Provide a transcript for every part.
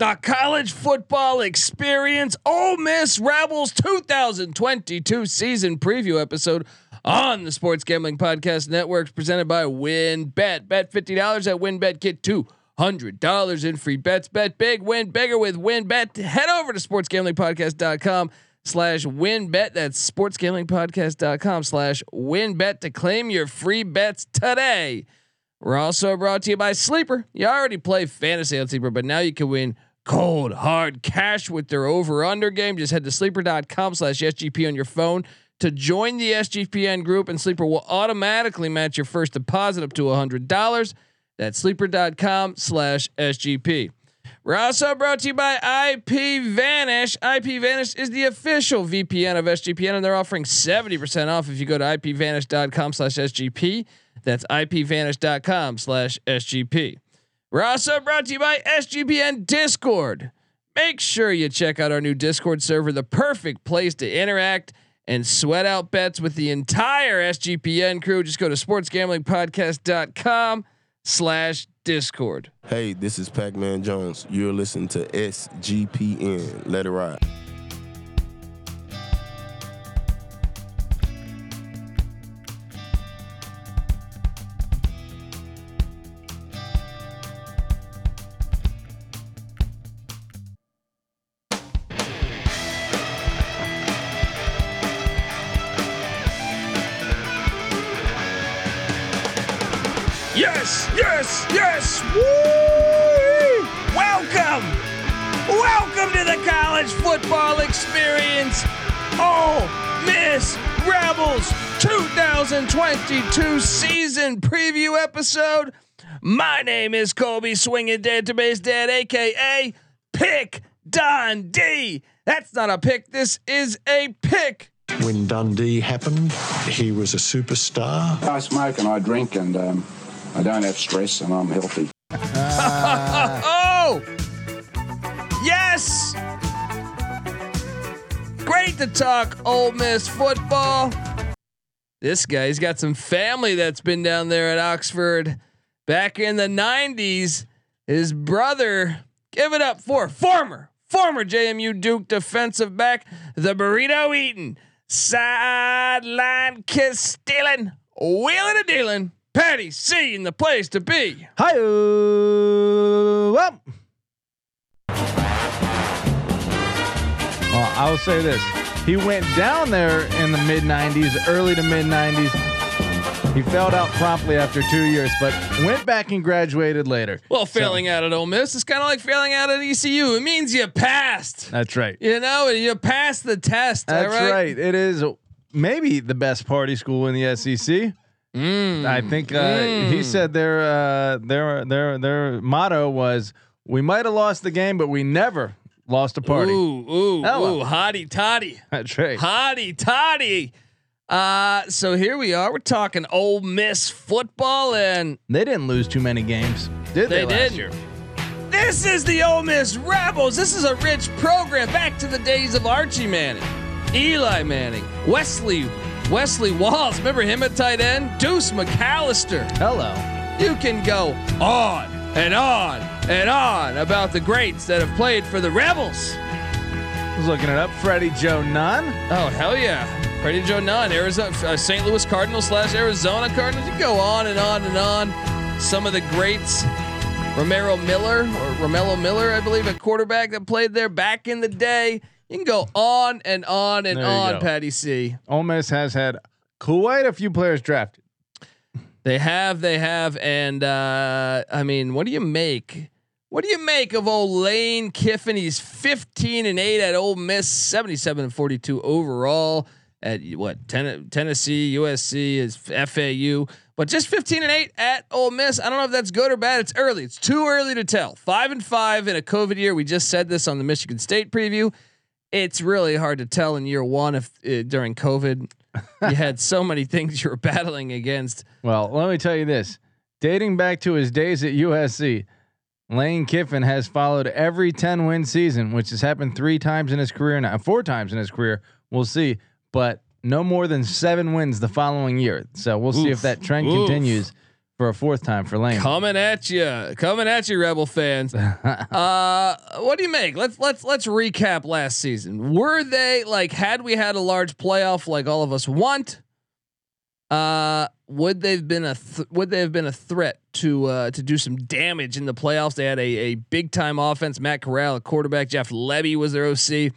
the college football experience Ole Miss Rebels 2022 season preview episode on the Sports Gambling Podcast Network presented by WynnBET. Bet $50 at WynnBET, get $200 in free bets. Bet big, win bigger with WynnBET. Head over to sportsgamblingpodcast.com slash WynnBET. That's sportsgamblingpodcast.com slash WynnBET to claim your free bets today. We're also brought to you by Sleeper. You already play fantasy on Sleeper, but now you can win cold hard cash with their over under game. Just head to sleeper.com slash SGP on your phone to join the SGPN group, and Sleeper will automatically match your first deposit up to $100. That's sleeper.com slash SGP. We're also brought to you by IP Vanish. IP Vanish is the official VPN of SGPN, and they're offering 70% off if you go to ipvanish.com slash SGP. That's ipvanish.com slash SGP. We're also brought to you by SGPN Discord. Make sure you check out our new Discord server, the perfect place to interact and sweat out bets with the entire SGPN crew. Just go to sportsgamblingpodcast.com slash Discord. Hey, this is Pac Man Jones. You're listening to SGPN. Let it ride. Episode. My name is Colby Swinging Database Dad, aka Pick Dundee. That's not a pick. This is a pick. When Dundee happened, he was a superstar. I smoke and I drink and um, I don't have stress and I'm healthy. Oh, yes. Great to talk Ole Miss football. This guy, he's got some family that's been down there at Oxford back in the 90s. His brother, give it up for former, former JMU Duke defensive back, the burrito eating, sideline kiss stealing, wheeling and dealing. Patty C in the place to be. Hi. Well, well, I will say this: he went down there in the mid '90s, early to mid '90s. He failed out promptly after two years, but went back and graduated later. Well, failing out at Ole Miss is kind of like failing out at ECU. It means you passed. That's right. You know, you passed the test. That's right. It is maybe the best party school in the SEC. Mm. I think uh, he said their uh, their their their motto was, "We might have lost the game, but we never lost a party." Ooh, ooh, Hello. ooh, hottie toddy, That's right. hottie toddy. Uh, so here we are. We're talking Ole Miss football, and They didn't lose too many games, did they? They last didn't. year? this is the Ole Miss Rebels. This is a rich program back to the days of Archie Manning, Eli Manning, Wesley, Wesley Walls. Remember him at tight end? Deuce McAllister. Hello. You can go on and on and on about the greats that have played for the Rebels. I was looking it up. Freddie Joe Nunn. Oh hell yeah, Freddie Joe Nunn, Arizona, uh, St. Louis Cardinals slash Arizona Cardinals. You go on and on and on. Some of the greats, Romero Miller or Romello Miller, I believe, a quarterback that played there back in the day. You can go on and on and There on. Patty C. Ole Miss has had quite a few players drafted. They have, they have, and uh, I mean, what do you make? What do you make of old Lane Kiffin? He's 15 and 8 at Ole Miss, 77 and 42 overall at what Ten- Tennessee, USC is FAU, but just 15 and 8 at Ole Miss. I don't know if that's good or bad. It's early. It's too early to tell. Five and five in a COVID year. We just said this on the Michigan State preview. It's really hard to tell in year one if uh, during COVID you had so many things you were battling against. Well, let me tell you this: dating back to his days at USC, Lane Kiffin has followed every 10 win season, which has happened three times in his career now, four times in his career. We'll see, but no more than seven wins the following year. So we'll see if that trend Oof. continues for a fourth time for Lane. Coming at you, coming at you, Rebel fans. uh, what do you make? Let's let's let's recap last season. Were they like had we had a large playoff like all of us want? Uh, would they've been a th- would they have been a threat to uh, to do some damage in the playoffs? They had a a big time offense. Matt Corral, a quarterback. Jeff Lebby was their OC.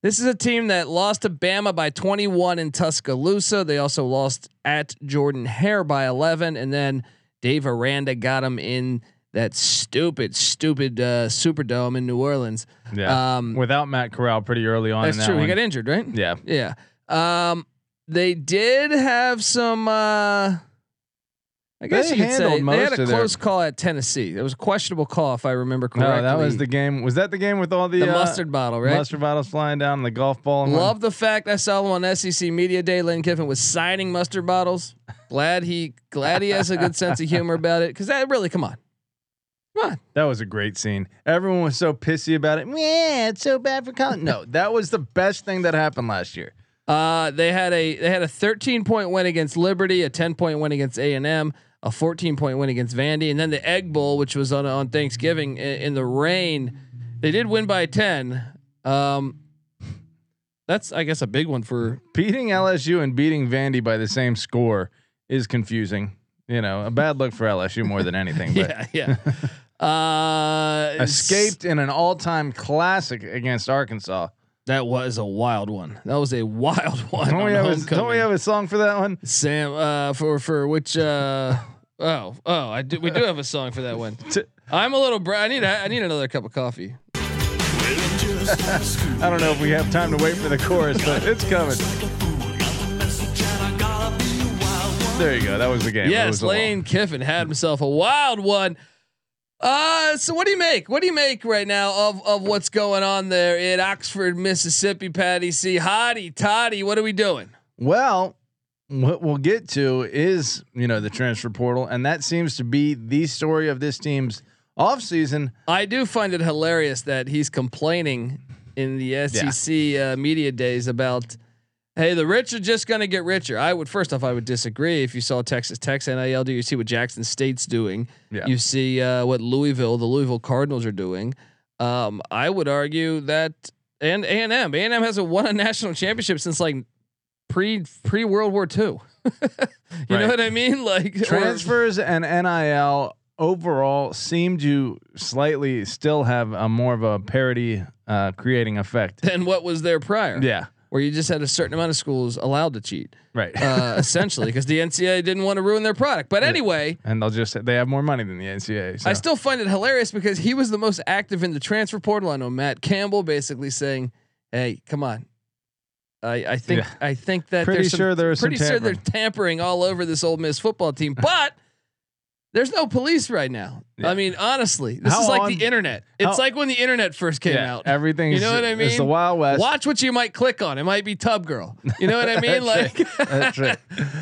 This is a team that lost to Bama by 21 in Tuscaloosa. They also lost at Jordan Hare by 11, and then Dave Aranda got them in that stupid, stupid uh, Superdome in New Orleans. Yeah. Um, Without Matt Corral pretty early on. That's in that true. One. He got injured, right? yeah. Yeah. Um, they did have some. Uh, I guess They you could say they had a of their- call at Tennessee. It was a questionable call, if I remember No, correctly. that was the game. Was that the game with all the, the uh, mustard bottle, right? mustard bottles flying down and the golf ball? and Love the fact I saw him on SEC Media Day. Lane Kiffin was signing mustard bottles. Glad he glad he has a good sense of humor about it. Because that really, come on, come on. That was a great scene. Everyone was so pissy about it. Yeah, it's so bad for college. No, that was the best thing that happened last year. Uh, they had a they had a 13 point win against Liberty, a 10 point win against A and M, a 14 point win against Vandy, and then the Egg Bowl, which was on on Thanksgiving in, in the rain. They did win by 10. Um, that's I guess a big one for Beating LSU and beating Vandy by the same score is confusing. You know, a bad look for LSU more than anything. But yeah yeah. Uh, escaped in an all-time classic against Arkansas. That was a wild one. That was a wild one. Don't on we, have a, don't we have a song for that one? Sam uh, for for which uh, oh oh I do we do have a song for that one. T- I'm a little. Br- I need. I need another cup of coffee. I don't know if we have time to wait for the chorus, but it's coming. There you go. That was the game. Yes, was a long- Lane Kiffin had himself a wild one. Uh, so what do you make? What do you make right now of of what's going on there in Oxford, Mississippi? Patty C. Hottie Toddy, what are we doing? Well, what we'll get to is, you know, the transfer portal, and that seems to be the story of this team's offseason. I do find it hilarious that he's complaining in the SEC uh, media days about, hey, the rich are just going to get richer. I would first off, I would disagree. If you saw Texas Tech's NIL do, you see what Jackson State's doing. Yeah. You see uh, what Louisville, the Louisville Cardinals are doing. Um, I would argue that, and A and M, A and M hasn't won a national championship since like pre pre World War II. you Right. know what I mean? Like or- Transfers and NIL overall seem to slightly still have a more of a parity uh, creating effect. than what was there prior. Yeah. Where you just had a certain amount of schools allowed to cheat, Right. uh, essentially, because the NCAA didn't want to ruin their product. But anyway, and they'll just they have more money than the NCAA. So. I still find it hilarious because he was the most active in the transfer portal. I know Matt Campbell basically saying, "Hey, come on." I, I think Yeah. I think that Pretty there's some, sure there was some pretty sure they're tampering all over this old Miss football team, but there's no police right now. Yeah. I mean, honestly, this How is like on- the internet. It's how- like when the internet first came yeah, out. everything. You know what I mean. It's the? Wild West. Watch what you might click on. It might be Tub Girl. You know what I mean? Like.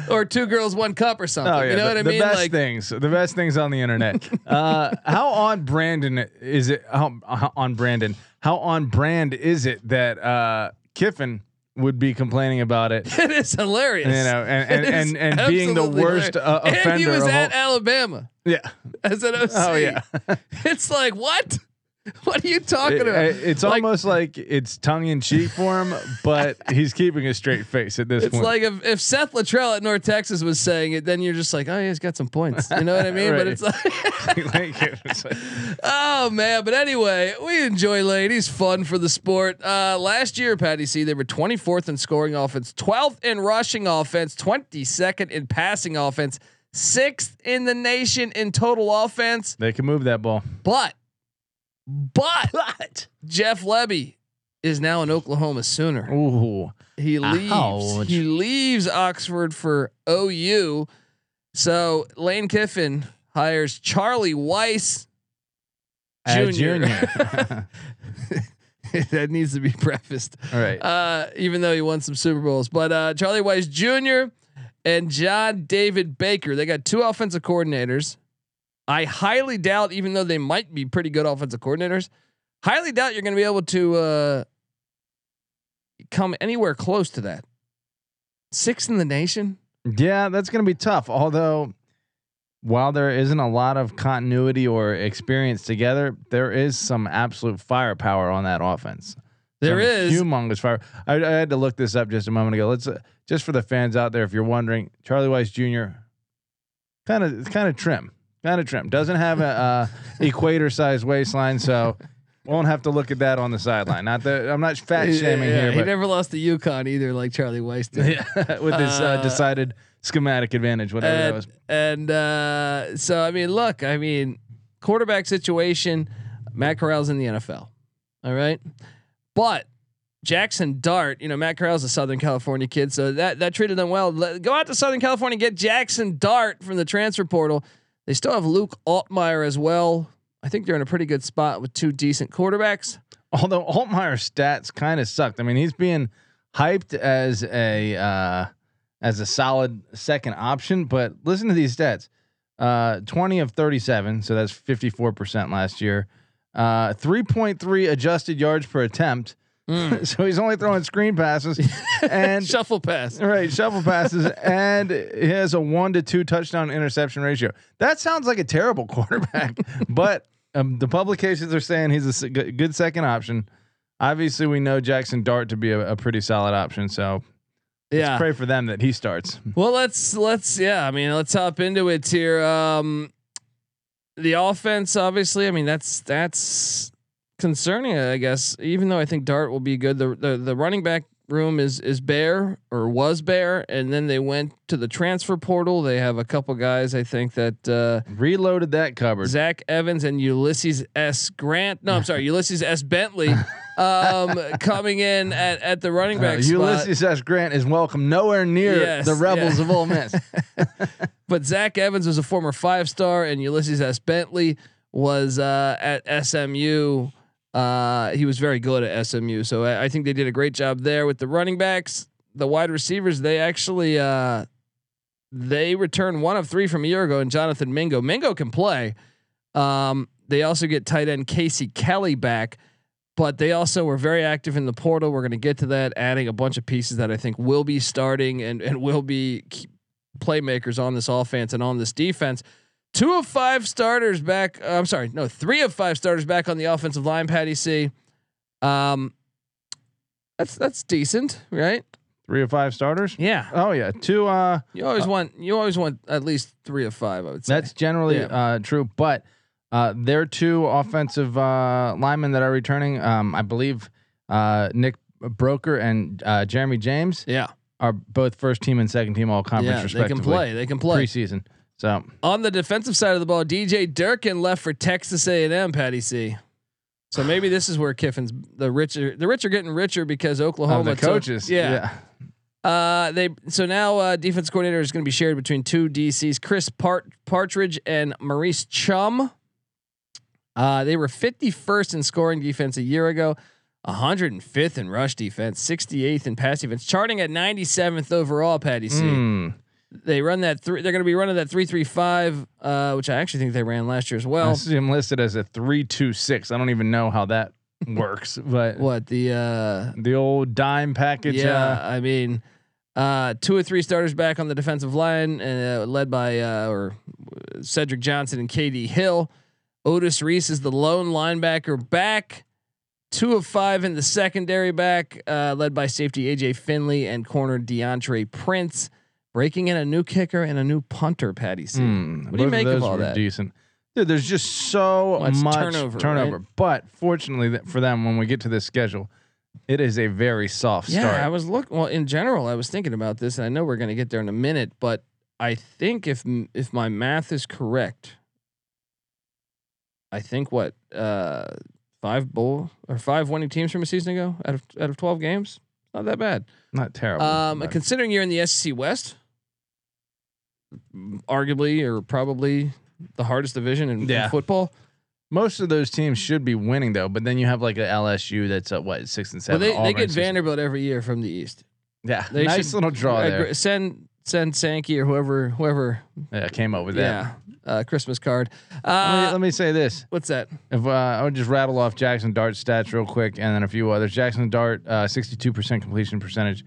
Or two girls, one cup, or something. Oh yeah, you know the, what I the mean? best Like, things, the best things on the internet. uh, how on Brandon is it? How, how on Brandon? How on brand is it that uh, Kiffin would be complaining about it? it is hilarious. You know, and and and, and being the worst uh, offender. And he was at Alabama yeah. as an OC. Oh yeah. It's like what? What are you talking It- about? it's Like, almost like it's tongue in cheek for him, but he's keeping a straight face at this It's point. like if, if Seth Littrell at North Texas was saying it, then you're just like, oh, yeah, he's got some points. You know what I mean? But Right. it's like, Like, it's like- oh man. But anyway, we enjoy ladies. Fun for the sport. Uh, last year, Patty C, they were 24th in scoring offense, 12th in rushing offense, 22nd in passing offense, sixth in the nation in total offense. they can move that ball. But, but, Jeff Lebby is now an Oklahoma Sooner. Ooh, He leaves. Ouch. He leaves Oxford for OU. So Lane Kiffin hires Charlie Weis Junior. junior. that needs to be prefaced. All right. Uh, even though he won some Super Bowls, but uh, Charlie Weis Jr. and John David Baker. They got two offensive coordinators. I highly doubt, even though they might be pretty good offensive coordinators, highly doubt you're going to be able to uh, come anywhere close to that. Sixth in the nation. Yeah, that's going to be tough. Although while there isn't a lot of continuity or experience together, there is some absolute firepower on that offense. There Some is. humongous fire. I, I had to look this up just a moment ago. Let's uh, just for the fans out there, if you're wondering, Charlie Weis Jr. kind of it's kind of trim, kind of trim. Doesn't have a uh, equator sized waistline, so won't have to look at that on the sideline. Not that I'm not fat shaming Yeah, here, he never lost to UConn either, like Charlie Weis did. yeah, with his uh, Uh, decided schematic advantage, whatever that and, was. and uh, so I mean, look, I mean, quarterback situation. Matt Corral's in the NFL. All right, but Jackson Dart, you know, Matt Corral's a Southern California kid, so that that treated them well. Let, go out to Southern California, get Jackson Dart from the transfer portal. They still have Luke Altmaier as well. I think they're in a pretty good spot with two decent quarterbacks. Although Altmaier's stats kind of sucked. I mean, he's being hyped as a uh, as a solid second option, but listen to these stats: uh, twenty of thirty-seven, so that's fifty-four percent last year. Uh, Three point three adjusted yards per attempt. so he's only throwing screen passes and Shuffle pass. right shuffle passes, and he has a one to two touchdown interception ratio. That sounds like a terrible quarterback, but um, the publications are saying he's a good second option. Obviously, we know Jackson Dart to be a, a pretty solid option, so Yeah. pray for them that he starts. Well, let's let's yeah. I mean, let's hop into it here. Um, the offense, obviously. I mean, that's that's concerning. I guess, even though I think Dart will be good. The the, the running back room is is bare or was bare, and then they went to the transfer portal. They have a couple guys. I think that uh, Reloaded that cupboard. Zach Evans and Ulysses S. Grant. No, I'm sorry, Ulysses S. Bentley. Um, coming in at, at the running Uh, back spot. Ulysses S. Grant is welcome nowhere near Yes, the Rebels yeah. of Ole Miss. But Zach Evans was a former five star, and Ulysses S. Bentley was uh, at SMU. Uh, he was very good at SMU, so I, I think they did a great job there with the running backs, the wide receivers. They actually uh, they returned one of three from a year ago, and Jonathan Mingo. Mingo can play. Um, they also get tight end Casey Kelly back, but they also were very active in the portal. We're going to get to that, adding a bunch of pieces that I think will be starting and and will be playmakers on this offense and on this defense. Two of five starters back. uh, I'm sorry, no, three of five starters back on the offensive line. Patty C. Um, that's that's decent, right? Three of five starters. Yeah. Oh yeah, two. Uh, You always want you always want at least three of five. I would say That's generally Yeah. uh, true, but uh, their two offensive uh, linemen that are returning, um, I believe, uh, Nick Broeker and uh, Jeremy James yeah, are both first team and second team all conference yeah. They can play. They can play. preseason. So On the defensive side of the ball, DJ Durkin left for Texas A&M. Patty C. So maybe this is where Kiffin's the richer the rich are getting richer because Oklahoma the coaches, yeah. Uh, they so now uh, defense coordinator is going to be shared between two DCs, Chris Part- Partridge and Maurice Crum. Uh, they were 51st in scoring defense a year ago, 105th in rush defense, 68th in pass defense, charting at 97th overall. Patty C. Mm. They run that three. They're going to be running that three three five, uh, which I actually think they ran last year as well. I see him listed as a three two six. I don't even know how that works, but What the uh, the old dime package. Yeah, Uh, I mean, uh, two or three starters back on the defensive line, uh, led by uh, or Cedric Johnson and KD Hill. Otis Reese is the lone linebacker back. Two of five in the secondary back, uh, led by safety AJ Finley and corner DeAndre Prince. Breaking in a new kicker and a new punter, Patty C. mm, What do you make of those all that? Decent. Dude, there's just so Much much, turnover, turnover. right? But fortunately for them, when we get to this schedule, it is a very soft Yeah, start. I was looking. Well, in general, I was thinking about this, and I know we're going to get there in a minute, but I think if if my math is correct, I think what uh, five bowl or five winning teams from a season ago out of out of twelve games, not that bad. Not terrible. Um, considering you're in the SEC West, arguably or probably the hardest division in, in football. Most of those teams should be winning though, but then you have like a LSU that's at what six and Well, seven. they, they Auburn, get six- Vanderbilt every year from the East. Yeah, They nice should- little draw Uh, there. Send send Sankey or whoever whoever Yeah, came up with that. Yeah, uh, Christmas card. Let, Uh, me, let me say this: what's that? if uh, I would just rattle off Jackson Dart stats real quick, and then a few others. Jackson Dart, uh, sixty-two percent completion percentage,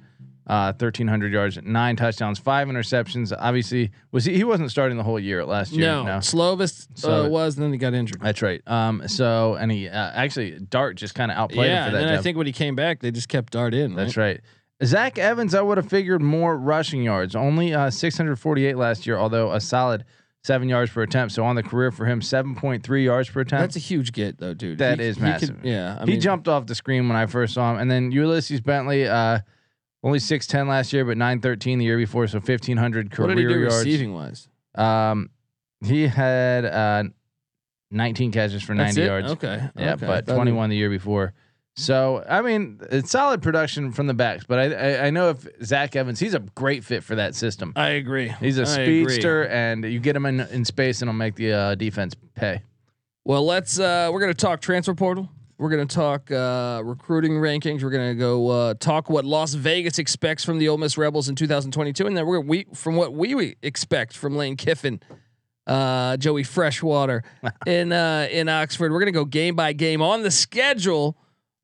uh, 1,300 yards, nine touchdowns, five interceptions. Obviously, was he? He wasn't starting the whole year last year. No, Slovis uh, was, and then he got injured. That's right. Um, so and he uh, actually Dart just kind of outplayed yeah, him for and that. then I think when he came back, they just kept Dart in. That's right. Zach Evans, I would have figured more rushing yards, only uh, 648 last year, although a solid seven yards per attempt. So on the career for him, 7.3 yards per attempt. That's a huge get, though, dude. That He- is he could- massive. yeah, I he mean, jumped off the screen when I first saw him. And then Ulysses Bentley, uh, only 6'10 last year, but 913 the year before. So 1,500 career What did he do yards. receiving wise? Um, he had uh, 19 catches for 90 it? yards. Okay. Yeah, okay. but 21 the year before. So I mean, it's solid production from the backs. But I I, I know if Zach Evans, he's a great fit for that system. I agree. He's a I agree. speedster, and you get him in, in space, and it'll make the uh, defense pay. Well, let's. uh We're gonna talk transfer portal. We're gonna talk uh recruiting rankings. We're gonna go uh talk what Las Vegas expects from the Ole Miss Rebels in 2022, and then we're we from what we expect from Lane Kiffin, uh, Joey Freshwater in uh in Oxford. We're gonna go game by game on the schedule.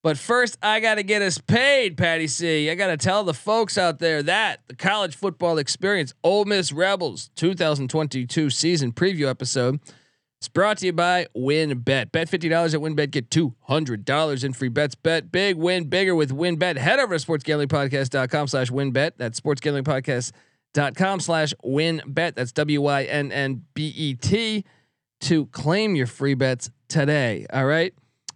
But first, I got to get us paid, Patty C. I got to tell the folks out there that the college football experience, Ole Miss Rebels 2022 season preview episode, is brought to you by WynnBET. Bet $50 at WynnBET, get $200 in free bets. Bet big, win bigger with WynnBET. Head over to sportsgamblingpodcast.com slash WynnBET. That's sportsgamblingpodcast.com slash WynnBET. That's W Y N N B E T to claim your free bets today. All right.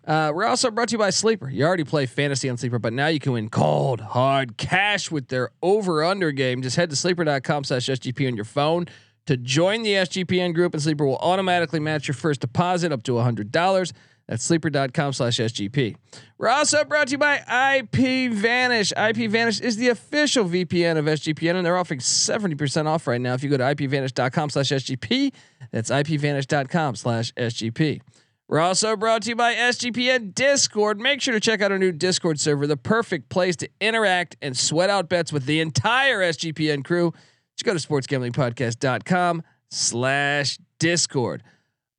Uh, we're also brought to you by Sleeper. You already play fantasy on Sleeper, but now you can win cold, hard cash with their over under game. Just head to sleeper.com slash SGP on your phone to join the SGPN group, and Sleeper will automatically match your first deposit up to $100. That's sleeper.com slash SGP. We're also brought to you by IP Vanish. IP Vanish is the official VPN of SGPN, and they're offering 70% off right now if you go to ipvanish.com slash SGP. That's ipvanish.com slash SGP. We're also brought to you by SGPN Discord. Make sure to check out our new Discord server, the perfect place to interact and sweat out bets with the entire SGPN crew. Just go to sportsgamblingpodcast.com slash Discord.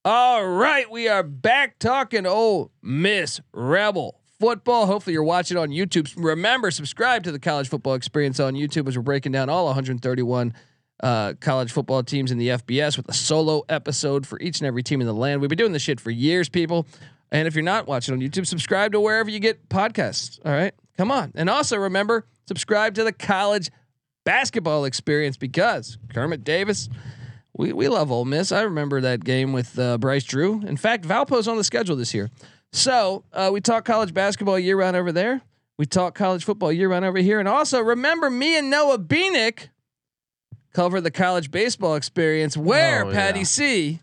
All right, we are back talking Ole Miss Rebel football. Hopefully, you're watching on YouTube. Remember, subscribe to the College Football Experience on YouTube as we're breaking down all 131 uh, college football teams in the FBS with a solo episode for each and every team in the land. We've been doing this shit for years, people. And if you're not watching on YouTube, subscribe to wherever you get podcasts. All right, come on. And also remember, subscribe to the College Basketball Experience because Kermit Davis. We, we love Ole Miss. I remember that game with uh, Bryce Drew. In fact, Valpo's on the schedule this year. So uh, we talk college basketball year round over there. We talk college football year round over here. And also remember me and Noah Beanick cover the college baseball experience where Oh, Patty yeah. C,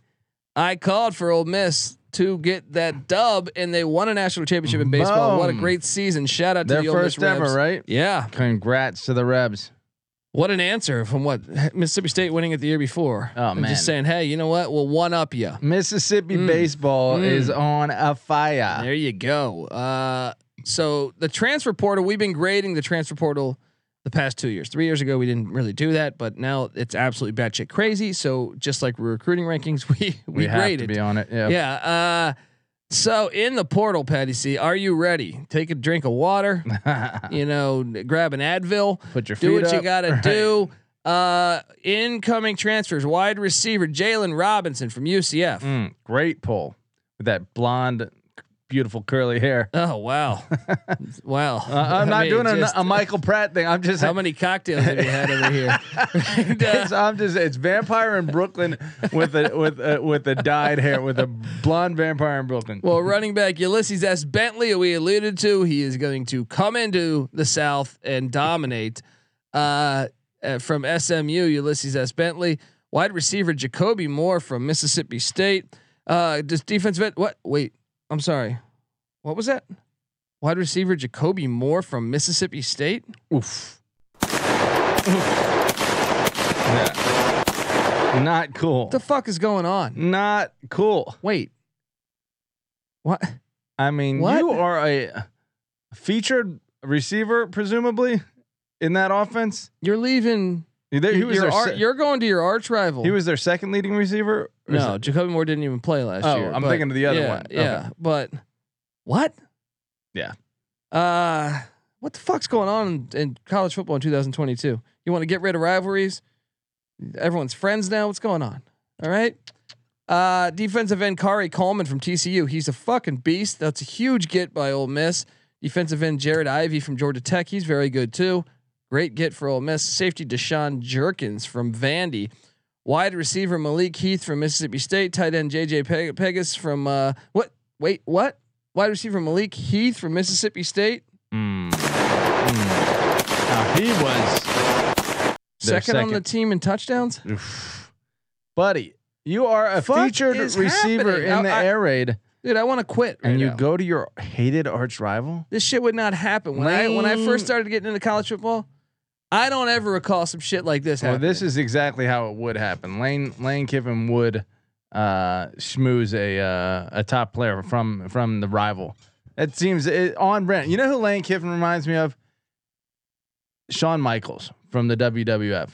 I called for Ole Miss to get that dub and they won a national championship in baseball. What a great season. Shout out to Their the Ole Miss first ever, right? Yeah. Congrats to the Rebs. What an answer from what Mississippi State winning it the year before. Oh, I'm man. just saying, hey, you know what? We'll one up you. Mississippi Mm. baseball Mm. is on a fire. There you go. Uh, so the transfer portal, we've been grading the transfer portal the past two years. Three years ago, we didn't really do that, but now it's absolutely batshit crazy. So just like recruiting rankings, we we, We, have to graded. be on it. Yeah. yeah. Uh, so in the portal, Patty C, are you ready? Take a drink of water. you know, grab an Advil. Put your feet do what you got to Right. do. Uh, incoming transfers: wide receiver Jalen Robinson from UCF. Mm, great pull with that blonde, beautiful curly hair. Oh wow, wow! Uh, I'm I not mean, doing a, just- a Michael Pratt thing. I'm just How many cocktails have you had over here? And, uh, It's, I'm just it's vampire in Brooklyn with a with a, with a dyed hair with a blonde vampire in Brooklyn. well, running back Ulysses S. Bentley, we alluded to, he is going to come into the South and dominate. Uh, uh, from SMU, Ulysses S. Bentley, wide receiver Jacoby Moore from Mississippi State. Uh, does defense vet? What? Wait, I'm sorry. What was that? Wide receiver Jacoby Moore from Mississippi State. Oof. Yeah. Not cool. What the fuck is going on? Not cool. Wait. What? I mean, What? you are a featured receiver, presumably, in that offense. You're leaving. He, he was their ar- se- you're going to your arch rival. he was their second leading receiver. No, it- Jacoby Moore didn't even play last Oh, year. I'm thinking of the other yeah, one. Yeah, but what? Yeah. Uh, What the fuck's going on in, in college football in 2022? You want to get rid of rivalries? Everyone's friends now. What's going on? All right. Uh, defensive end Khari Coleman from TCU. He's a fucking beast. That's a huge get by Ole Miss. Defensive end Jared Ivey from Georgia Tech. He's very good too. Great get for Ole Miss. Safety Deshaun Jerkins from Vandy. Wide receiver Malik Heath from Mississippi State. Tight end JJ Peg- Pegues from uh, what? Wait, what? Wide receiver Malik Heath from Mississippi State. Mm. Mm. Now, he was their Second, on the team in touchdowns. Oof. buddy. You are a Fuck featured receiver happening? in I- the I- air raid, Dude, I want to quit. Right and you now. go to your hated arch rival. This shit would not happen when I when I first started getting into college football. I don't ever recall some shit like this Well, happening. this is exactly how it would happen. Lane Lane Kiffin would uh, schmooze a uh, a top player from from the rival. It seems it, on brand. You know who Lane Kiffin reminds me of? Shawn Michaels from the WWF.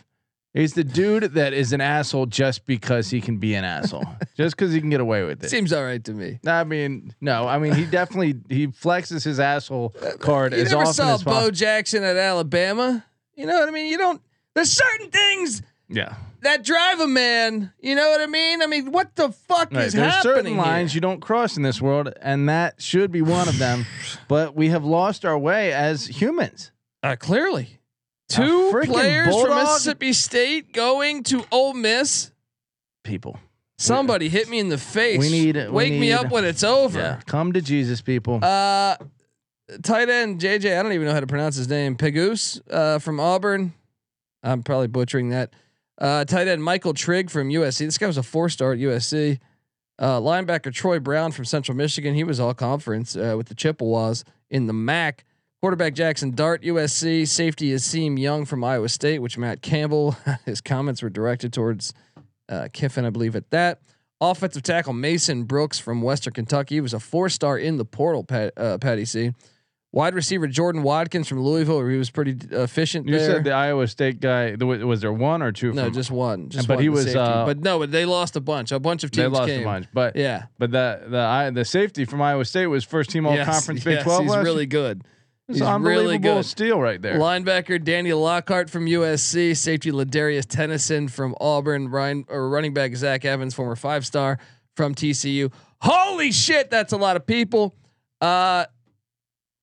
He's the dude that is an asshole just because he can be an asshole, just because he can get away with it. seems all right to me. I mean, no, I mean he definitely he flexes his asshole card You as often saw as Bo possible. Jackson at Alabama. You know what I mean? You don't. There's certain things Yeah, that drive a man. You know what I mean? I mean, what the fuck Right, is there's happening certain lines here? you don't cross in this world, and that should be one of them. but we have lost our way as humans. Uh, clearly, two freaking players from Mississippi State going to Ole Miss. People, Somebody hit me in the face. We need- we wake me up when it's over. yeah, come to Jesus, people. Uh, tight end JJ. I don't even know how to pronounce his name. Pegues uh, from Auburn. I'm probably butchering that. Uh, tight end Michael Trigg from USC. This guy was a four star at USC. Uh, linebacker Troy Brown from Central Michigan. He was all conference uh, with the Chippewas in the MAC. Quarterback Jackson Dart, USC. Safety Asim Young from Iowa State, which Matt Campbell, his comments were directed towards uh, Kiffin, I believe, at that. Offensive tackle Mason Brooks from Western Kentucky. He was a four star in the portal, Pat, uh, Patty C. Wide receiver Jordan Watkins from Louisville. He was pretty efficient there. you there. said the Iowa State guy. the- Was there one or two? no, from, just one. Just but one, he was, uh, but no, but they lost a bunch. A bunch of teams. they lost came. a bunch. But Yeah, but the the I, the safety from Iowa State was first team all Yes, conference Big yes, Twelve. He's really year. good. It's he's really good. steal right there. Linebacker Daniel Lockhart from USC, safety Ladarius Tennison from Auburn, Ryan or running back Zach Evans, former five star from TCU. Holy shit, that's a lot of people. Uh,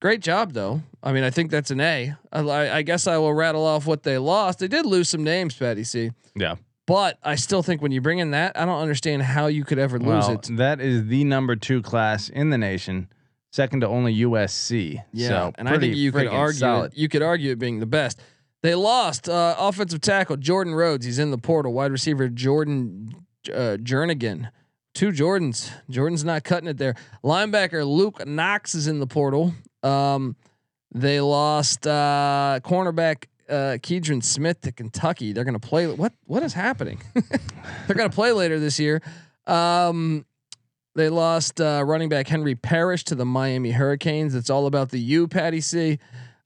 great job though. I mean, I think that's an A. I, I guess I will rattle off what they lost. They did lose some names, Patty C. Yeah. But I still think when you bring in that, I don't understand how you could ever lose Well, it. that is the number two class in the nation, second to only USC. Yeah, so and I think you could argue solid. you could argue it being the best. They lost uh, offensive tackle Jordan Rhodes. He's in the portal. Wide receiver Jordan uh, Jernigan. Two Jordans. Jordan's not cutting it there. Linebacker Luke Knox is in the portal. Um, they lost uh, cornerback uh, Keidron Smith to Kentucky. They're going to play. What what is happening? They're going to play later this year. Um, they lost uh, running back Henry Parrish to the Miami Hurricanes. It's all about the U, Patty C.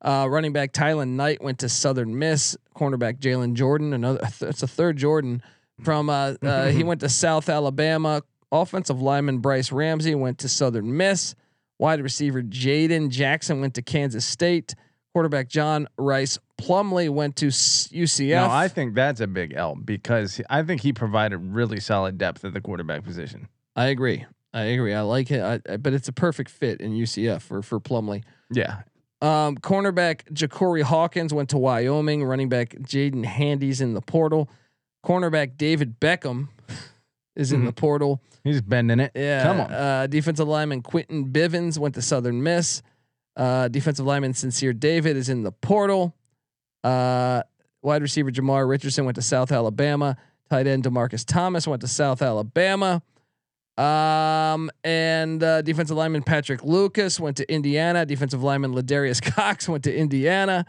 Uh, running back Tylen Knight went to Southern Miss. Cornerback Jalen Jordan, another it's a third Jordan from uh, uh, he went to South Alabama. Offensive lineman Bryce Ramsey went to Southern Miss. Wide receiver Jaden Jackson went to Kansas State. Quarterback John Rhys Plumlee went to UCF. No, I think that's a big L because I think he provided really solid depth at the quarterback position. I agree. I agree. I like it, I, I- but it's a perfect fit in UCF for for Plumley. Yeah. Um, cornerback Ja'Cory Hawkins went to Wyoming. Running back Jaden Handy's in the portal. Cornerback David Beckham is in the portal. He's bending it. Yeah. Come on. Uh, defensive lineman Quentin Bivens went to Southern Miss. Uh, defensive lineman Sincere David is in the portal. Uh, wide receiver Jamar Richardson went to South Alabama. Tight end Demarcus Thomas went to South Alabama. Um, and uh, defensive lineman Patrick Lucas went to Indiana. Defensive lineman Ladarius Cox went to Indiana.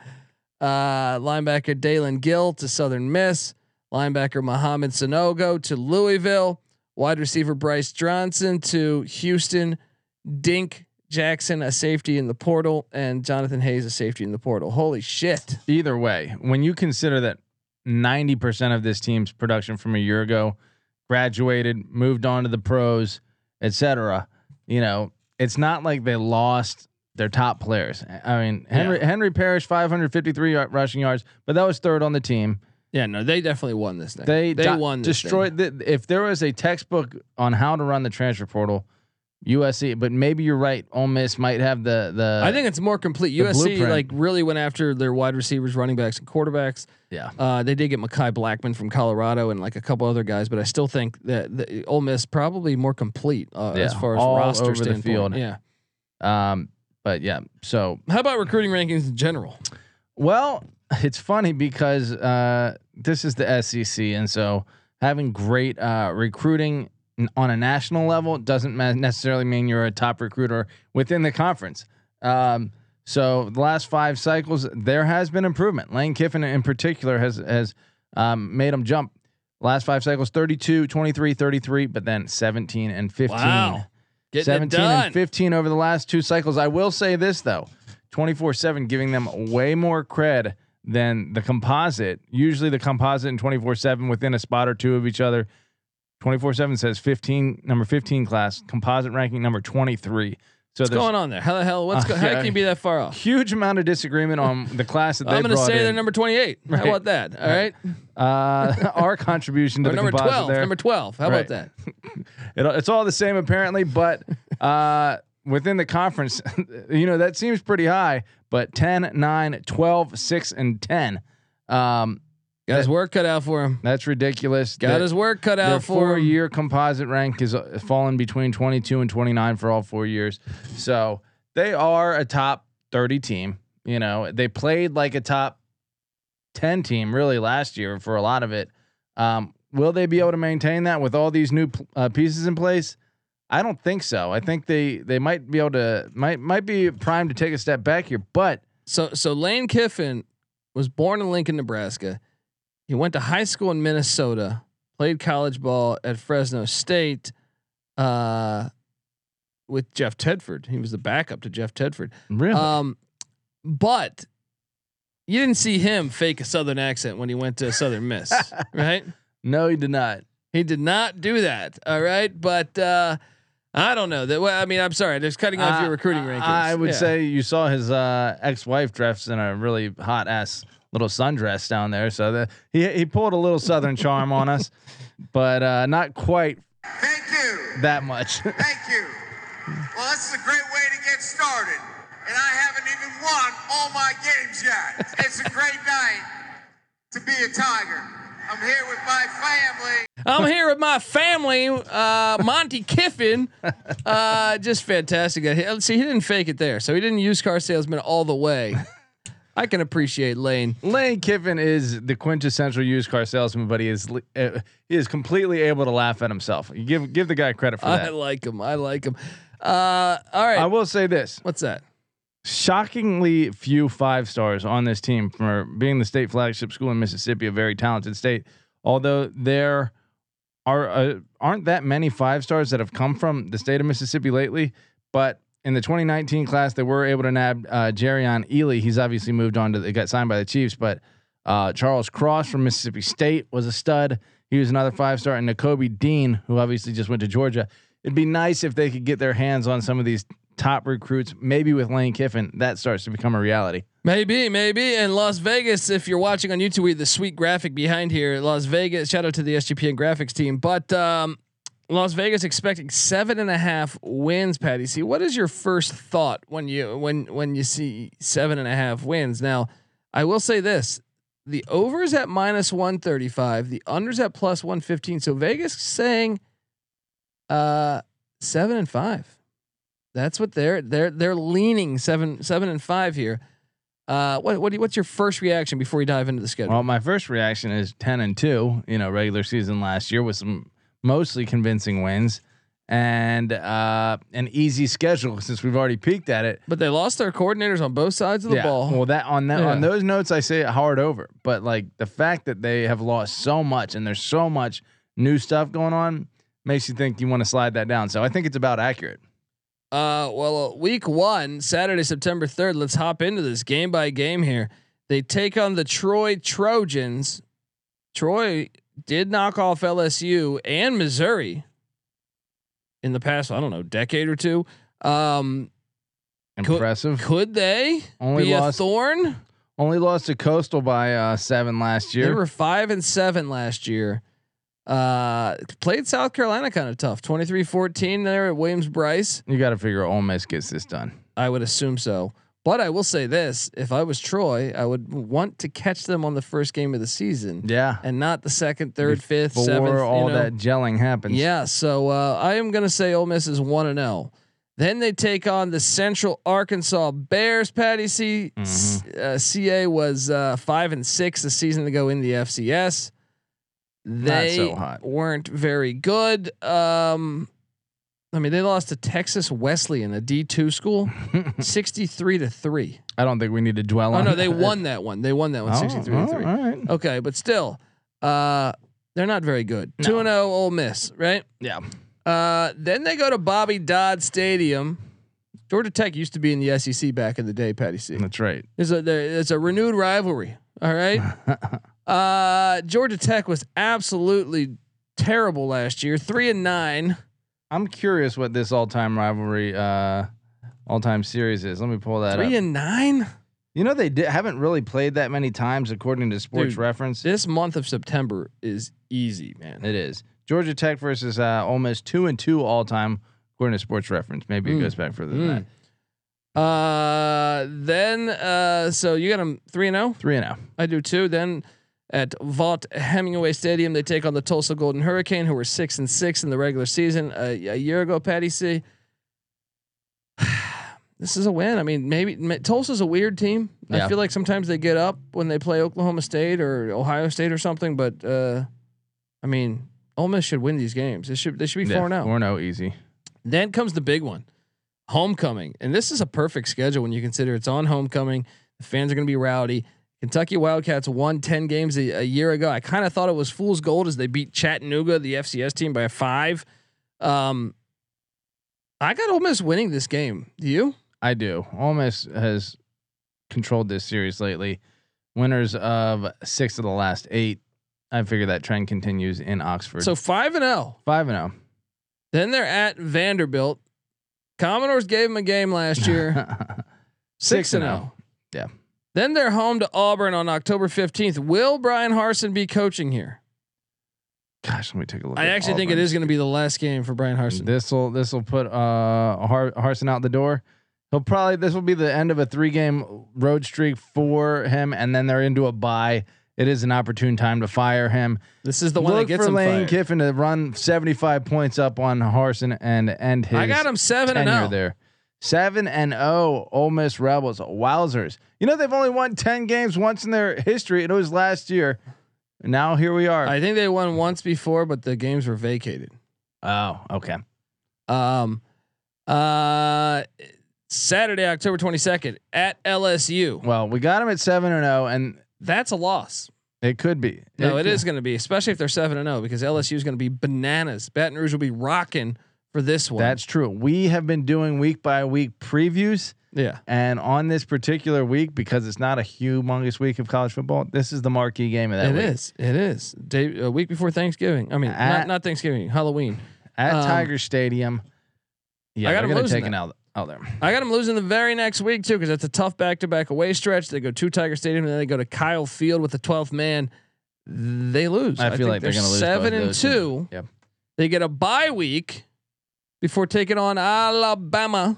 Uh, linebacker Dalen Gill to Southern Miss. Linebacker Mohamed Sanogo to Louisville. Wide receiver Bryce Johnson to Houston. Dink Jackson, a safety in the portal, and Jonathan Hayes, a safety in the portal. Holy shit. Either way, when you consider that 90% of this team's production from a year ago graduated, moved on to the pros, etc., you know, it's not like they lost their top players. I mean, Henry Henry Parrish 553 rushing yards, but that was third on the team. Yeah, no, they definitely won this thing. They they di- won this destroyed. The, if there was a textbook on how to run the transfer portal, USC. But maybe you're right. Ole Miss might have the the. I think it's more complete. USC blueprint. like really went after their wide receivers, running backs, and quarterbacks. yeah. Uh, they did get Mekhi Blackmon from Colorado and like a couple other guys, but I still think that the Ole Miss probably more complete uh, as far as all roster over the standpoint. field. Yeah. Um. But yeah. So How about recruiting rankings in general? Well, it's funny because uh, this is the SEC, and so having great uh, recruiting on a national level doesn't necessarily mean you're a top recruiter within the conference. Um, so the last five cycles, there has been improvement. Lane Kiffin, in particular, has has um, made them jump. Last five cycles 32, 23, 33, but then 17 and 15. Wow. Getting 17 and 15 over the last two cycles. I will say this though 24 7 giving them way more cred than the composite. Usually the composite and 24 7 within a spot or two of each other. 24 7 says 15, number 15 class, composite ranking number 23. So What's going on there? How the hell? What's Uh, go, how yeah. can you be that far off? huge amount of disagreement on the class that they I'm going to say in. they're number 28. How about that? All right. uh, our contribution to Or the number composite 12. there. Number 12. How Right. about that? It, it's all the same apparently, but uh, within the conference, you know, that seems pretty high, but 10, 9, 12, 6, and 10. Um, Got his work cut out for him. that's ridiculous. Got Their- his work cut out for four him. year composite rank is uh, fallen between 22 and 29 for all four years. So they are a top 30 team. You know, they played like a top 10 team really last year for a lot of it. Um, will they be able to maintain that with all these new uh, pieces in place? I don't think so. I think they they might be able to might might be primed to take a step back here, but So so Lane Kiffin was born in Lincoln, Nebraska. He went to high school in Minnesota, played college ball at Fresno State uh, with Jeff Tedford. He was the backup to Jeff Tedford. really, Um, but you didn't see him fake a southern accent when he went to Southern Miss, right? no, he did not. He did not do that. All right, but uh, I don't know that. Well, I mean, I'm sorry, just cutting off your Uh, recruiting rankings. I would Yeah. say you saw his uh, ex-wife dressed in a really hot ass little sundress down there, so the, he he pulled a little southern charm on us, but uh, not quite Thank you. that much. Thank you. Well, this is a great way to get started. And I haven't even won all my games yet. It's a great night to be a Tiger. I'm here with my family. I'm here with my family, uh, Monty Kiffin. Uh, just fantastic. guy. See, he didn't fake it there, so he didn't use car salesman all the way. I can appreciate Lane. Lane Kiffin is the quintessential used car salesman, but he is uh, he is completely able to laugh at himself. You give give the guy credit for that. I like him. I like him. Uh, all right. I will say this: What's that? Shockingly few five stars on this team for being the state flagship school in Mississippi, a very talented state. Although there are uh, aren't that many five stars that have come from the state of Mississippi lately, but in the 2019 class, they were able to nab uh, Jerrion Ealy. He's obviously moved on to they got signed by the Chiefs, but uh, Charles Cross from Mississippi State was a stud. He was another five star, and Nakobe Dean, who obviously just went to Georgia. It'd be nice if they could get their hands on some of these top recruits, maybe with Lane Kiffin, that starts to become a reality. Maybe, maybe. And Las Vegas, if you're watching on YouTube, we have the sweet graphic behind here. Las Vegas, shout out to the SGPN graphics team. But um, Las Vegas expecting seven and a half wins, Patty. See, what is your first thought when you when when you see seven and a half wins? Now, I will say this. The overs at minus 135, the unders at plus 115. So Vegas saying uh seven and five. That's what they're they're they're leaning seven seven and five here. Uh, what what do you, what's your first reaction before we dive into the schedule? Well, my first reaction is 10 and 2, you know, regular season last year with some mostly convincing wins and uh, an easy schedule since we've already peaked at it. but they lost their coordinators on both sides of the ball. Well, that on that on those notes, I say it hard over. But like the fact that they have lost so much and there's so much new stuff going on makes you think you want to slide that down. So I think it's about accurate. Uh, well, week one, Saturday, September third. Let's hop into this game by game here. They take on the Troy Trojans. Troy did knock off LSU and Missouri in the past. I don't know, decade or two. Um, Impressive. Could they Only be a lost- thorn? Only lost to Coastal by uh, seven last year. They were five and seven last year. Uh, played South Carolina kind of tough. 23-14 there at Williams Brice. you got to figure Ole Miss gets this done. I would assume so. But I will say this: if I was Troy, I would want to catch them on the first game of the season, Yeah. and not the second, third, fifth, Before seventh. all you know. that gelling happens. Yeah, so uh, I am going to say Ole Miss is one and zero. Then they take on the Central Arkansas Bears. Patty C. S- uh, CA was uh, five and six the season ago in the FCS. They so hot. weren't very good. Um, I mean, they lost to Texas Wesleyan, a D two school, sixty three to three. I don't think we need to dwell Oh on. Oh no, they that. won that one. They won that one, Oh, sixty three oh, to three. All right. Okay, but still, uh, they're not very good. No. Two and zero, Ole Miss, right? Yeah. Uh, then they go to Bobby Dodd Stadium. Georgia Tech used to be in the SEC back in the day, Patty C. That's right. There's a there, it's a renewed rivalry. All right. uh, Georgia Tech was absolutely terrible last year, three and nine. I'm curious what this all-time rivalry, uh, all-time series is. Let me pull that Three up. and nine. you know they di- haven't really played that many times, according to Sports Dude. Reference. This month of September is easy, man. It is Georgia Tech versus uh, Ole Miss, two and two all-time, according to Sports Reference. Maybe it Mm. goes back further than Mm. that. Uh, then uh, so you got them three and zero. Three and oh. zero. I do too. Then at Vaught Hemingway Stadium, they take on the Tulsa Golden Hurricane, who were six and six in the regular season a, a year ago. Patty C. this is a win. I mean, maybe ma- Tulsa's a weird team. Yeah. I feel like sometimes they get up when they play Oklahoma State or Ohio State or something. But uh, I mean, Ole Miss should win these games. They should they should be four now. Four and zero, easy. Then comes the big one, homecoming, and this is a perfect schedule when you consider it's on homecoming. The fans are going to be rowdy. Kentucky Wildcats won ten games a, a year ago. I kind of thought it was fool's gold as they beat Chattanooga, the FCS team, by a five. Um, I got Ole Miss winning this game. Do you? I do. Ole Miss has controlled this series lately. Winners of six of the last eight. I figure that trend continues in Oxford. So five and zero. five and oh. zero. Then they're at Vanderbilt. Commodores gave them a game last year. Six and zero. Yeah. Then they're home to Auburn on October fifteenth. Will Bryan Harsin be coaching here? Gosh, let me take a look. I actually think it is going to be the last game for Bryan Harsin. This will this will put uh Har- Harsin out the door. He'll probably this will be the end of a three game road streak for him, and then they're into a bye. It is an opportune time to fire him. This is the one Look that gets for Lane fired. Kiffin to run seventy five points up on Harsin and end his. I got him seven and zero. there. Seven and zero, Ole Miss Rebels, wowzers! You know they've only won ten games once in their history, and it was last year. And Now here we are. I think they won once before, but the games were vacated. oh, okay. Um, uh, Saturday, October twenty second at LSU. Well, we got them at seven and zero, and That's a loss. it could be. No, it could- is going to be, especially if they're seven and zero, because LSU is going to be bananas. Baton Rouge will be rocking for this one. That's true. We have been doing week by week previews, yeah. and on this particular week, because it's not a humongous week of college football, this is the marquee game of that It week. is. It is. Day, a week before Thanksgiving. I mean, not, At- not Thanksgiving, Halloween. at Um, Tiger Stadium. Yeah, I got they're going to losing take an that. out, out there. I got them losing the very next week too, because it's a tough back-to-back away stretch. They go to Tiger Stadium, and then they go to Kyle Field with the 12th man. They lose. I feel think like they're gonna lose Seven and two. Yep. They get a bye week before taking on Alabama.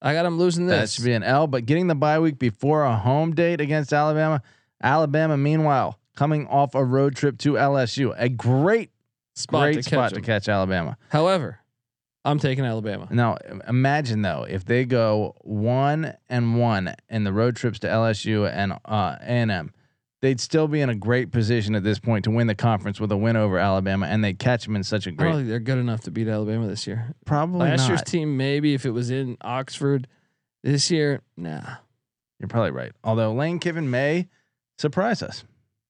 I got them losing this. That should be an L, but getting the bye week before a home date against Alabama. Alabama, meanwhile, coming off a road trip to LSU, a great, spot great to catch to catch Alabama. However, I'm taking Alabama. Now, imagine though if they go one and one in the road trips to LSU and uh, A&M, they'd still be in a great position at this point to win the conference with a win over Alabama, and they catch them in such a great. think they're good enough to beat Alabama this year. Probably Last not. year's team, maybe if it was in Oxford. This year, nah. You're probably right. Although Lane Kiffin may surprise us.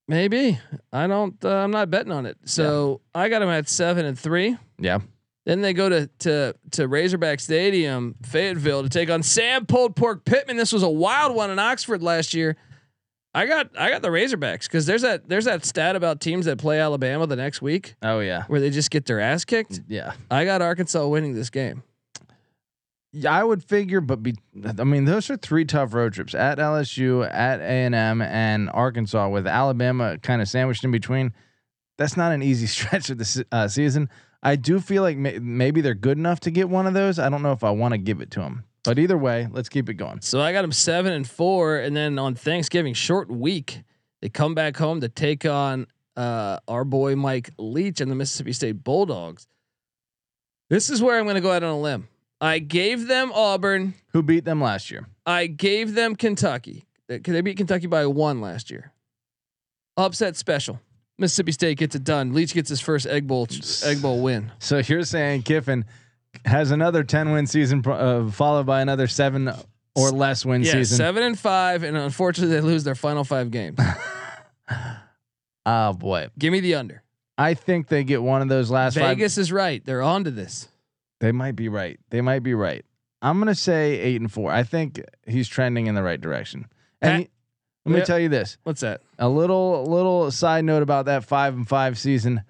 Maybe I don't. Uh, I'm not betting on it. So I got them at seven and three. Yeah. Then they go to to to Razorback Stadium, Fayetteville, to take on Sam Pulled Pork Pittman. This was a wild one in Oxford last year. I got I got the Razorbacks because there's that there's that stat about teams that play Alabama the next week Oh yeah. where they just get their ass kicked. Yeah. I got Arkansas winning this game. Yeah, I would figure, but be, I mean, those are three tough road trips at LSU, at A and M, and Arkansas, with Alabama kind of sandwiched in between. That's not an easy stretch of the uh, season. I do feel like may- maybe they're good enough to get one of those. I don't know if I want to give it to them, but either way, let's keep it going. So I got them seven and four, and then on Thanksgiving, short week, they come back home to take on uh, our boy Mike Leach and the Mississippi State Bulldogs. This is where I'm going to go out on a limb. I gave them Auburn. Who beat them last year? I gave them Kentucky. They they beat Kentucky by one last year. Upset special. Mississippi State gets it done. Leach gets his first Egg Bowl Egg Bowl win. So you're saying Kiffin has another 10 win season, uh, followed by another seven or less win Yeah, season. seven and five, and unfortunately they lose their final five games. Oh boy, Give me the under. I think they get one of those last five. Vegas is right. They're on to this. They might be right. They might be right. I'm gonna say eight and four. I think he's trending in the right direction. And he- let me Yeah. tell you this: What's that? a little little side note about that five and five season.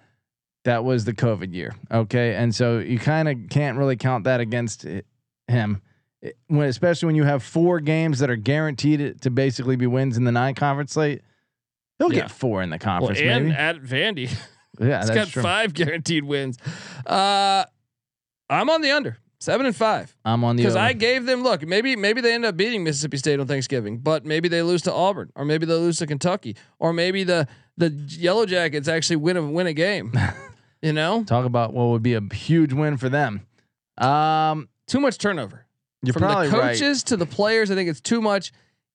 That was the COVID year. Okay, and so you kind of can't really count that against it- him. It- When, especially when you have four games that are guaranteed to basically be wins in the nine conference slate, he'll Yeah. get four in the Well, conference. and maybe. at Vandy, yeah, he's got true. five guaranteed wins. Uh, I'm on the under seven and five I'm on the because. I gave them look. Maybe maybe they end up beating Mississippi State on Thanksgiving, but maybe they lose to Auburn, or maybe they lose to Kentucky, or maybe the the Yellow Jackets actually win a win a game. you know, talk about what would be a huge win for them. Um, too much turnover. you're From probably the right. coaches to the players, I think it's too much.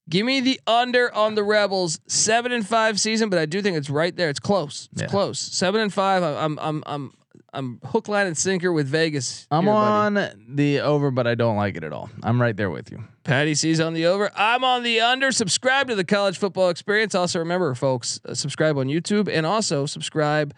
Give me the under on the Rebels seven and five season, but I do think it's right there. It's close. It's Yeah. close. Seven and five. I'm I'm I'm I'm hook, line, and sinker with Vegas. I'm here, buddy. on the over, but I don't like it at all. I'm right there with you. Patty C's on the over. I'm on the under. Subscribe to the College Football Experience. Also, remember, folks, uh, subscribe on YouTube and also subscribe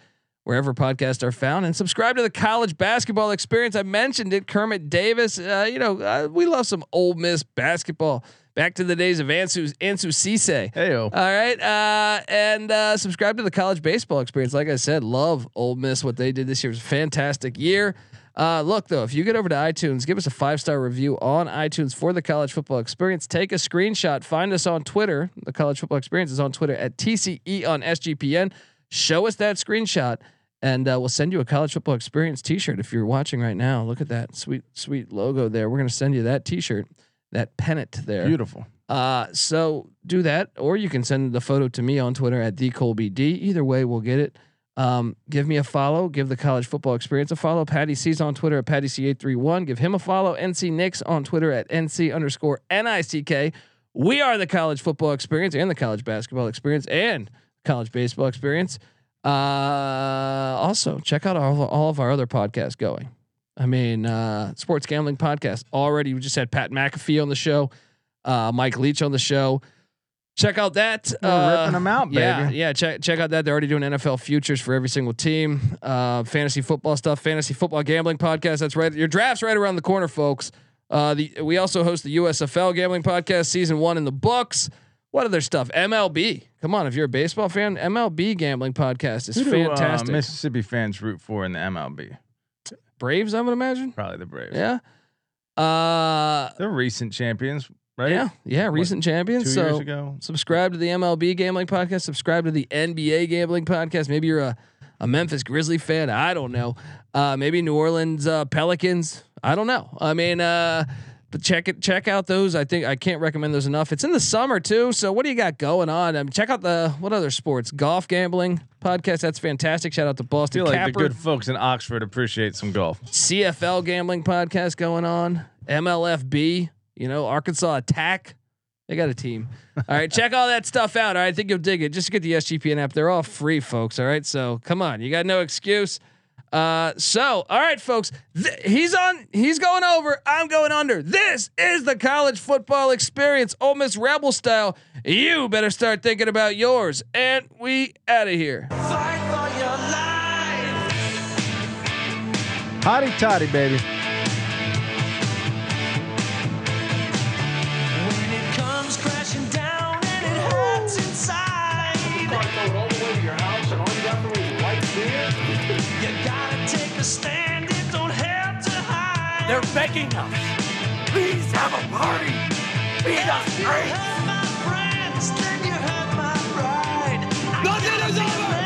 wherever podcasts are found, and subscribe to the College Basketball Experience. I mentioned it. Kermit Davis. Uh, you know, uh, we love some Ole Miss basketball. Back to the days of Ansu Ansu Sesay. Heyo. All right, uh, and uh, subscribe to the college baseball experience. Like I said, love Ole Miss. What they did this year was a fantastic year. Uh, look though, if you get over to iTunes, give us a five star review on iTunes for the college football experience. Take a screenshot. Find us on Twitter. The college football experience is on Twitter at TCE on SGPN. Show us that screenshot, and uh, we'll send you a college football experience T-shirt. If you're watching right now, look at that sweet sweet logo there. We're gonna send you that T-shirt, that pennant there. Beautiful. Uh, so do that, or you can send the photo to me on Twitter at dcolbd. Either way, we'll get it. Um, give me a follow. Give the college football experience a follow. Patty C's on Twitter at Patty C eight three one. Give him a follow. NC Nicks on Twitter at NC underscore NICK. We are the college football experience and the college basketball experience and college baseball experience. Uh, also check out all, all of our other podcasts going. I mean, uh, sports gambling podcast already. We just had Pat McAfee on the show uh, Mike Leach on the show. Check out that. Uh, ripping 'em out, Yeah, yeah. Check check out that. They're already doing NFL futures for every single team. Uh, fantasy football stuff. Fantasy football gambling podcast. That's right. Your draft's right around the corner, folks. Uh, the we also host the USFL gambling podcast. Season one in the books. What other stuff? MLB. Come on, if you're a baseball fan, MLB gambling podcast is Who do, uh, fantastic. Mississippi fans root for in the MLB? Braves, I would imagine. Probably the Braves. Yeah. Uh, They're recent champions, right? yeah, yeah. Recent champions. Two so years ago. subscribe to the MLB gambling podcast. Subscribe to the NBA gambling podcast. Maybe you're a, a Memphis Grizzly fan. I don't know. Uh, maybe New Orleans uh, Pelicans. I don't know. I mean, uh, but check it. Check out those. I think I can't recommend those enough. It's in the summer too. So what do you got going on? Um, check out the what other sports? Golf gambling podcast. That's fantastic. Shout out to I Boston feel like Capper. the good folks in Oxford appreciate some golf. CFL gambling podcast going on. MLFB, you know, Arkansas Attack. They got a team. All right, check all that stuff out. All right, I think you'll dig it. Just get the SGPN app. They're all free, folks. All right, so come on, you got no excuse. Uh, so all right, folks, th- he's on. He's going over. I'm going under. This is the college football experience, Ole Miss Rebel style. You better start thinking about yours. And we out of here. Hotty toddy, baby. They're begging us. Please have a party. Feed us grapes. Friends, then you hurt my pride. Nothing is over.